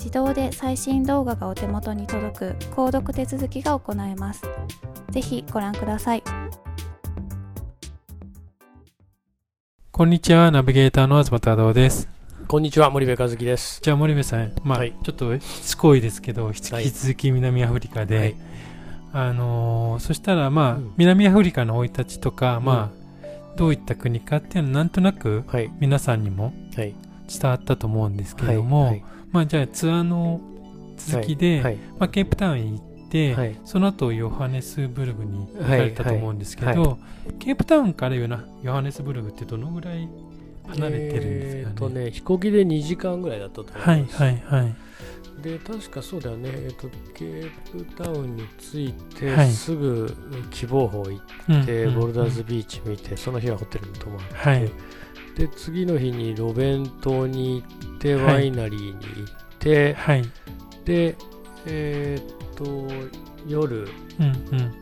自動で最新動画がお手元に届く購読手続きが行えます。ぜひご覧ください。こんにちは、ナビゲーターの東太郎です。こんにちは、森部和樹です。じゃあ森部さん、まあ、はい、ちょっとしつこいですけど、引き続き南アフリカで、はい、あのー、そしたらまあ、うん、南アフリカの生い立ちとか、うん、まあ、どういった国かっていうのはなんとなく皆さんにも伝わったと思うんですけれども、はいまあ、じゃあツアーの続きで、はいはい、まあ、ケープタウンに行って、はい、その後ヨハネスブルグに行かれたと思うんですけど、ケープタウンからヨハネスブルグってどのぐらい離れてるんですかね,、えー、とね飛行機で2時間ぐらいだったと思います。はいはいはい。で確かそうだよね、えーと、ケープタウンに着いて、はい、すぐ希望峰行って、うん、ボルダーズビーチ見て、その日はホテルに泊まって、はい、で次の日にロベン島に行ってワイナリーに行って、はい、でえー、っと夜、うんうん。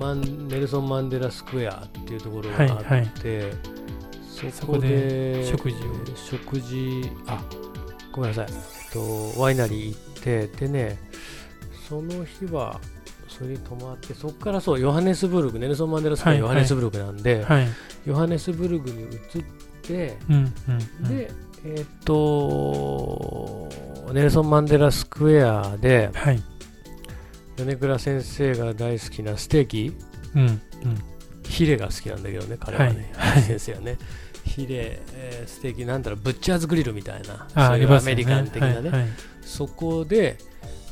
マンネルソン・マンデラスクエアっていうところがあって、はいはい、そこで食事を。食事あごめんなさい、えっと、ワイナリー行ってでねその日はそれに泊まってそこからそうヨハネスブルグネルソン・マンデラスクエア、ヨハネスブルグなんで、はい、ヨハネスブルグに移って、うんうんうん、でえー、っと、ネルソン・マンデラスクエアで、はい、米倉先生が大好きなステーキ、うんうん、ヒレが好きなんだけどね、彼はね、はい、先生はね。ヒレ、えー、ステーキなんだろうブッチャーズグリルみたいな。そういうアメリカン的なね、ねはいはい、そこで、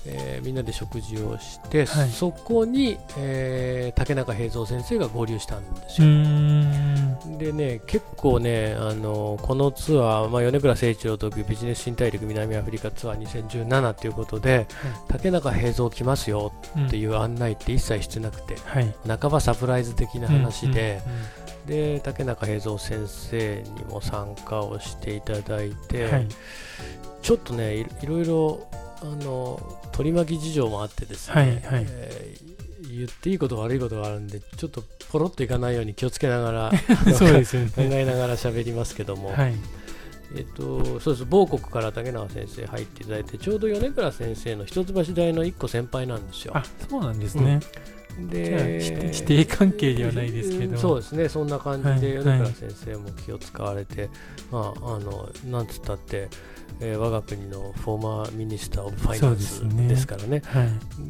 えー、みんなで食事をして、はい、そこに、えー、竹中平蔵先生が合流したんですよ。でね結構ねあのこのツアー、まあ、米倉誠一郎とビジネス新大陸南アフリカツアー2017ということで、はい、竹中平蔵来ますよっていう案内って一切してなくて、はい、半ばサプライズ的な話で。で竹中平蔵先生にも参加をしていただいて、ちょっとねいろいろあの取り巻き事情もあってですね、はいはい。えー、言っていいこと悪いことがあるんでちょっとポロっといかないように気をつけながら そうですよ、ね、考えながら喋りますけども、はい、えっと、そうです。某国から竹中先生入っていただいてちょうど米倉先生の一橋大の1個先輩なんですよ。あそうなんですね、うん、で指定関係ではないですけど、そうですねそんな感じで米倉先先生も気を使われて、はい、まああのなんつったってえー、我が国の former minister of finance ですからね。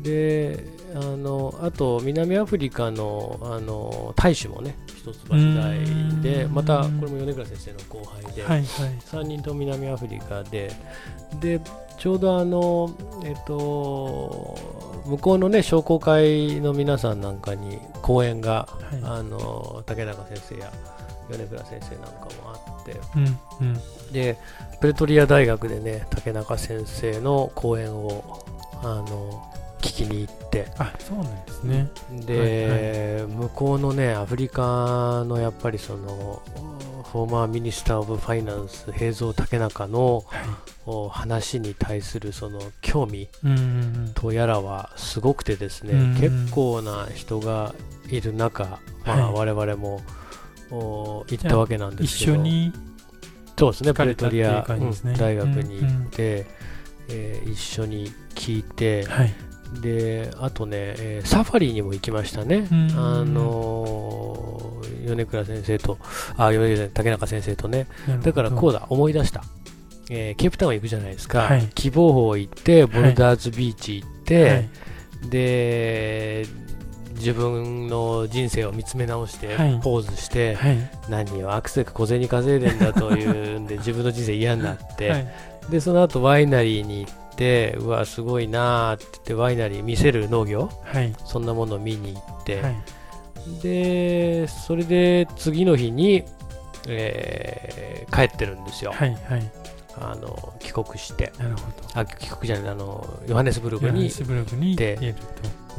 で、ね。はい、あのあと南アフリカのあの大使もね一橋大でまたこれも米倉先生の後輩で、はいはい。3人とも南アフリカででちょうどあのえっと向こうのね商工会の皆さんなんかに講演が、はい。あの竹中先生や米倉先生なんかもあって。うんうん。でプレトリア大学でね竹中先生の講演をあの聞きに行って。あそうなんですね。で、向こうのねアフリカのやっぱりその former minister of finance 平蔵竹中のはい。お話に対するその興味うん。うんとやらはすごくてですね、うん。結構な人がいる中、まあ、はい。我々もお行ったわけなんうんですけど。一緒にそうですねプレトリアねうん大学にうん行って、えー一緒に聞いて、はいであとね、えーサファリにも行きましたね、うん。あのー米倉先生とあ米倉竹中先生とね。だからこうだだ思い出した、えーケープタウン行くじゃないですか、はい。希望峰行ってボルダーズビーチ行って、はい。で自分の人生を見つめ直して、はい。ポーズして、はい。何をアクセク小銭稼いでんだというんで 自分の人生嫌になって、はい。でその後ワイナリーに行ってうわすごいなーって言ってワイナリー見せる農業？はい。そんなものを見に行って、はい。でそれで次の日に、えー帰ってるんですよ、はいはいあの帰国してなるほど。あ帰国じゃないあのヨハネスブルクにブルクにで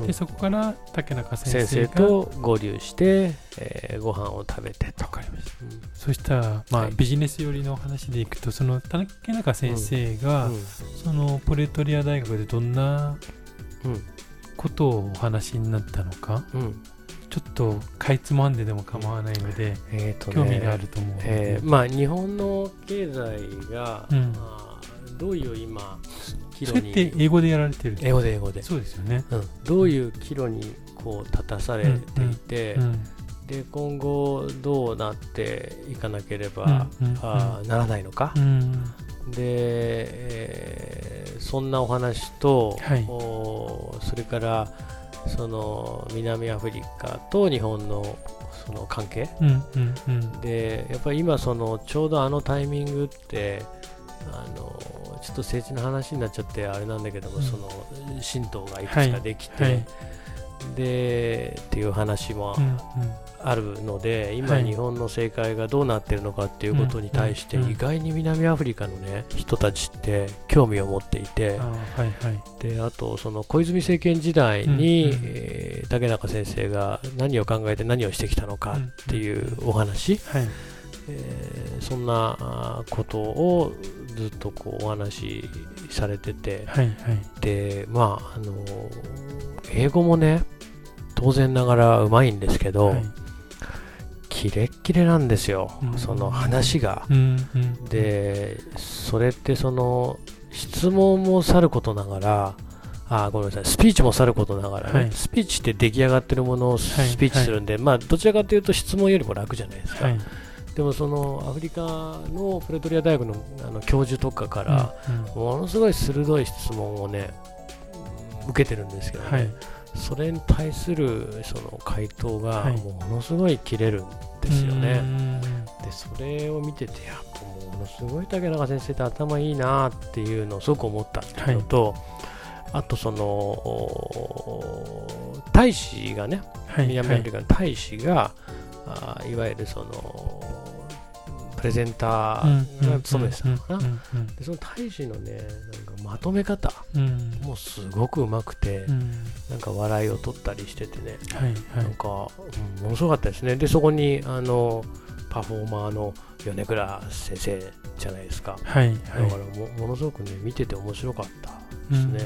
でそこから竹中先先生と合流して、えーご飯を食べてと。わかりました。うん。そしたら、まあはい。ビジネス寄りの話でいくとその竹中先生が、うん。そのプレトリア大学でどんなうん。ことをお話になったのか？うんちょっとかいつまんででも構わないので、えーとね興味があると思うえーまあ、日本の経済が、うん。まあどういう今岐それ路にって英語でやられてる。英語で英語で、そうですよね、うん、どういう岐路にこう立たされていて、うんで今後どうなっていかなければ、うんうんあーならないのか、うん。で、えーそんなお話と、はい。おそれからその南アフリカと日本のその関係。でやっぱり今そのちょうどあのタイミングってあのちょっと政治の話になっちゃってあれなんだけども、うん。その神道がいくつかできて、はいでっていう話もうんうん。あるので、今、はい。日本の政界がどうなってるのかっていうことに対して、うんうん。意外に南アフリカの、ね、人たちって興味を持っていてあ、ーはいはい。であとその小泉政権時代に、うんうん。えー竹中先生が何を考えて何をしてきたのかっていうお話、はい。えーそんなことをずっとこうお話しされてて、はいはい。でまああの英語もね当然ながらうまいんですけど、はい。キレッキレなんですよ、うん。その話が。うんうん。でそれってその質問もさることながらあごめんなさい。スピーチもさることながらね、はい。スピーチって出来上がってるものをスはいピーチするんで、まあどちらかというと質問よりも楽じゃないですか、はい。でもそのアフリカのプレトリア大学のあの教授とかから、うんものすごい鋭い質問をねうん受けてるんですけどね、はい。それに対するその回答がはい。ものすごい切れるんですよね。うん。でそれを見ててやっぱもうものすごい竹中先生って頭いいなっていうのをすごく思ったっていうのと、あとそのお大使がねはい。南アフリカの大使が、あいわゆるそのプレゼンターが務めてたのかな、うん。でその大使のねなんかまとめ方。うん。もうすごくうまくて、うん。なんか笑いを取ったりしててね。なんか、うんものすごかったですね。で、そこに、あの、パフォーマーの米倉先生じゃないですか。はいはい。だからも、ものすごくね、見てて面白かったですね。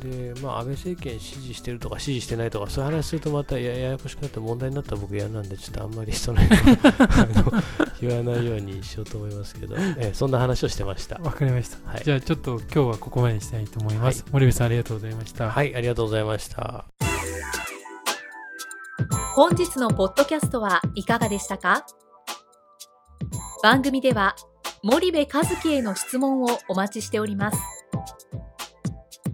で、まあ、安倍政権支持してるとか支持してないとか、そういう話するとまたやややこしくなって問題になったら僕嫌なんで、ちょっとあんまりその辺 あの言わないようにしようと思いますけど、えそんな話をしてました。うん。わかりました。はい。じゃあちょっと今日はここまでにしたいと思います。は森部さんありがとうございました。はい、ありがとうございました。本日のポッドキャストはいかがでしたか？番組では森部和樹への質問をお待ちしております